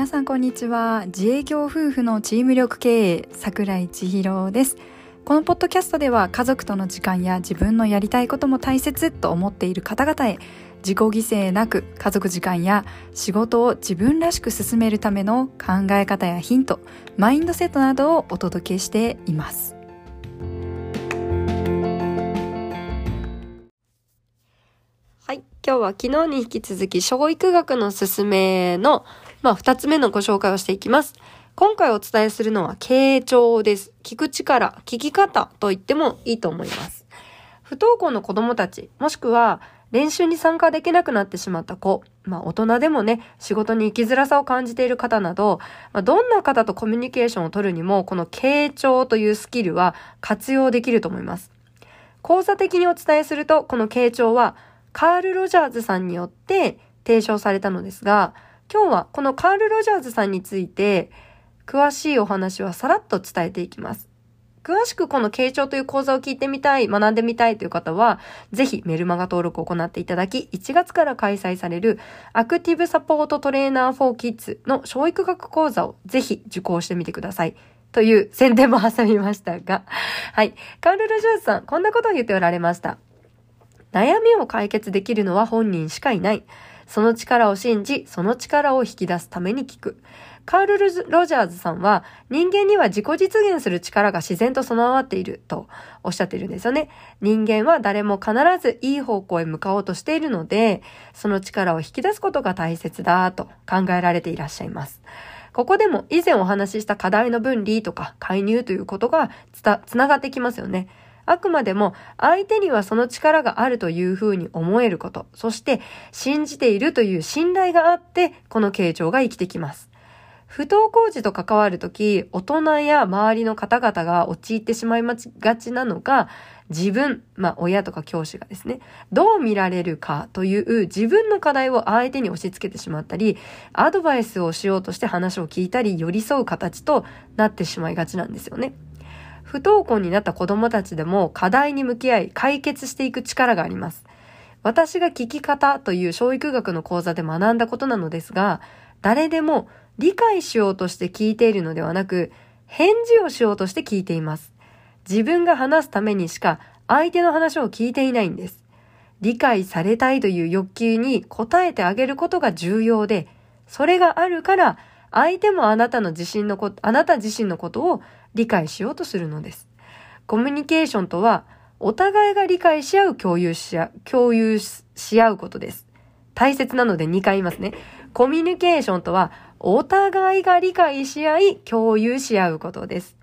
皆さんこんにちは。自営業夫婦のチーム力経営桜井千尋です。このポッドキャストでは家族との時間や自分のやりたいことも大切と思っている方々へ自己犠牲なく家族時間や仕事を自分らしく進めるための考え方やヒントマインドセットなどをお届けしています。はい。今日は昨日に引き続き小育学のすすめのまあ、二つ目のご紹介をしていきます。今回お伝えするのは、傾聴です。聞く力、聞き方と言ってもいいと思います。不登校の子供たち、もしくは、練習に参加できなくなってしまった子、まあ大人でもね、仕事に生きづらさを感じている方など、まあ、どんな方とコミュニケーションを取るにも、この傾聴というスキルは活用できると思います。講座的にお伝えすると、この傾聴は、カール・ロジャーズさんによって提唱されたのですが、今日はこのカール・ロジャーズさんについて詳しいお話はさらっと伝えていきます。詳しくこの傾聴という講座を聞いてみたい、学んでみたいという方は、ぜひメルマガ登録を行っていただき、1月から開催されるアクティブサポートトレーナー for Kids の教育学講座をぜひ受講してみてください。という宣伝も挟みましたが、はい。カール・ロジャーズさん、こんなことを言っておられました。悩みを解決できるのは本人しかいない。その力を信じ、その力を引き出すために聞く。カール・ロジャーズさんは人間には自己実現する力が自然と備わっているとおっしゃっているんですよね。人間は誰も必ずいい方向へ向かおうとしているので、その力を引き出すことが大切だと考えられていらっしゃいます。ここでも以前お話しした課題の分離とか介入ということがつながってきますよね。あくまでも相手にはその力があるというふうに思えること、そして信じているという信頼があって、この傾聴が生きてきます。不登校児と関わるとき、大人や周りの方々が陥ってしまいがちなのが、自分、まあ親とか教師がですね、どう見られるかという自分の課題を相手に押し付けてしまったり、アドバイスをしようとして話を聞いたり寄り添う形となってしまいがちなんですよね。不登校になった子供たちでも課題に向き合い解決していく力があります。私が聞き方という教育学の講座で学んだことなのですが、誰でも理解しようとして聞いているのではなく、返事をしようとして聞いています。自分が話すためにしか相手の話を聞いていないんです。理解されたいという欲求に応えてあげることが重要で、それがあるから相手もあなたの自信のこと、あなた自身のことを理解しようとするのです。コミュニケーションとは、お互いが理解し合う共有し合う、共有し合うことです。大切なので2回言いますね。コミュニケーションとは、お互いが理解し合い、共有し合うことです。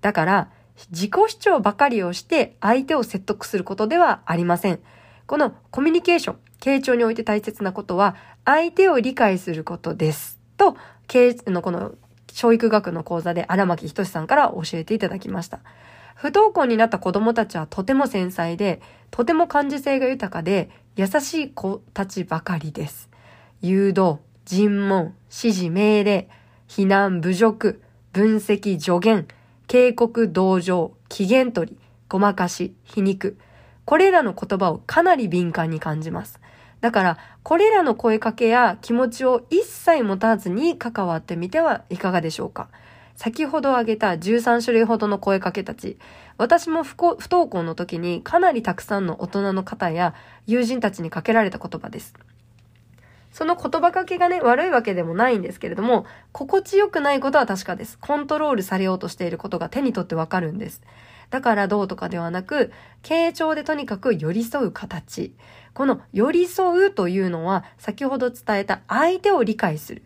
だから、自己主張ばかりをして相手を説得することではありません。このコミュニケーション、傾聴において大切なことは、相手を理解することです。と、のこの教育学の講座で荒牧仁さんから教えていただきました。不登校になった子供たちはとても繊細で、とても感受性が豊かで、優しい子たちばかりです。誘導、尋問、指示命令、避難、侮辱、分析、助言、警告、同情、機嫌取り、ごまかし、皮肉。これらの言葉をかなり敏感に感じます。だから、これらの声かけや気持ちを一切持たずに関わってみてはいかがでしょうか。先ほど挙げた13種類ほどの声かけたち、私も不登校の時にかなりたくさんの大人の方や友人たちにかけられた言葉です。その言葉かけがね、悪いわけでもないんですけれども、心地よくないことは確かです。コントロールされようとしていることが手に取ってわかるんです。だからどうとかではなく、傾聴でとにかく寄り添う形。この寄り添うというのは、先ほど伝えた相手を理解する。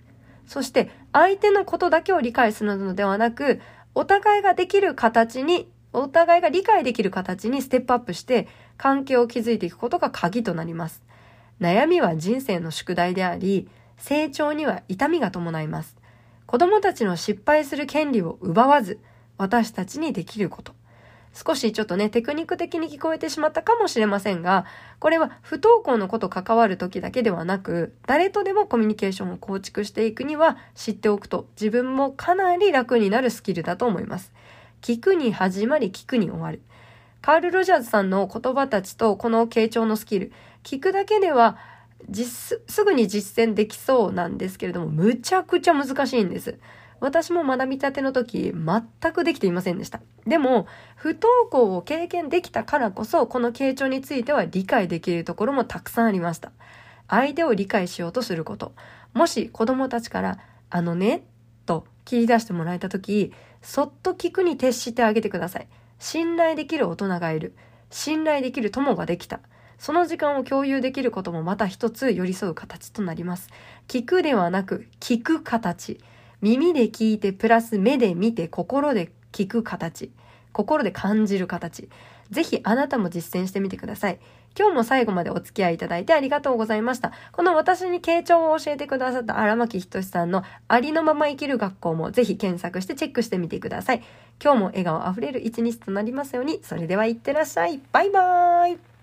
そして相手のことだけを理解するのではなく、お互いができる形に、お互いが理解できる形にステップアップして関係を築いていくことが鍵となります。悩みは人生の宿題であり、成長には痛みが伴います。子供たちの失敗する権利を奪わず、私たちにできること。少しちょっとね、テクニック的に聞こえてしまったかもしれませんが、これは不登校のこと関わる時だけではなく、誰とでもコミュニケーションを構築していくには知っておくと自分もかなり楽になるスキルだと思います。聞くに始まり聞くに終わる。カール・ロジャーズさんの言葉たちとこの傾聴のスキル、聞くだけでは実、すぐに実践できそうなんですけれども、むちゃくちゃ難しいんです。私も学びたての時、全くできていませんでした。でも、不登校を経験できたからこそ、この傾聴については理解できるところもたくさんありました。相手を理解しようとすること。もし子供たちから、あのね、と切り出してもらえた時、そっと聞くに徹してあげてください。信頼できる大人がいる。信頼できる友ができた。その時間を共有できることもまた一つ寄り添う形となります。聞くではなく、聞く形。耳で聞いて、プラス目で見て、心で聞く形。心で感じる形。ぜひあなたも実践してみてください。今日も最後までお付き合いいただいてありがとうございました。この私に傾聴を教えてくださった荒牧仁さんのありのまま生きる学校もぜひ検索してチェックしてみてください。今日も笑顔あふれる一日となりますように。それではいってらっしゃい。バイバーイ。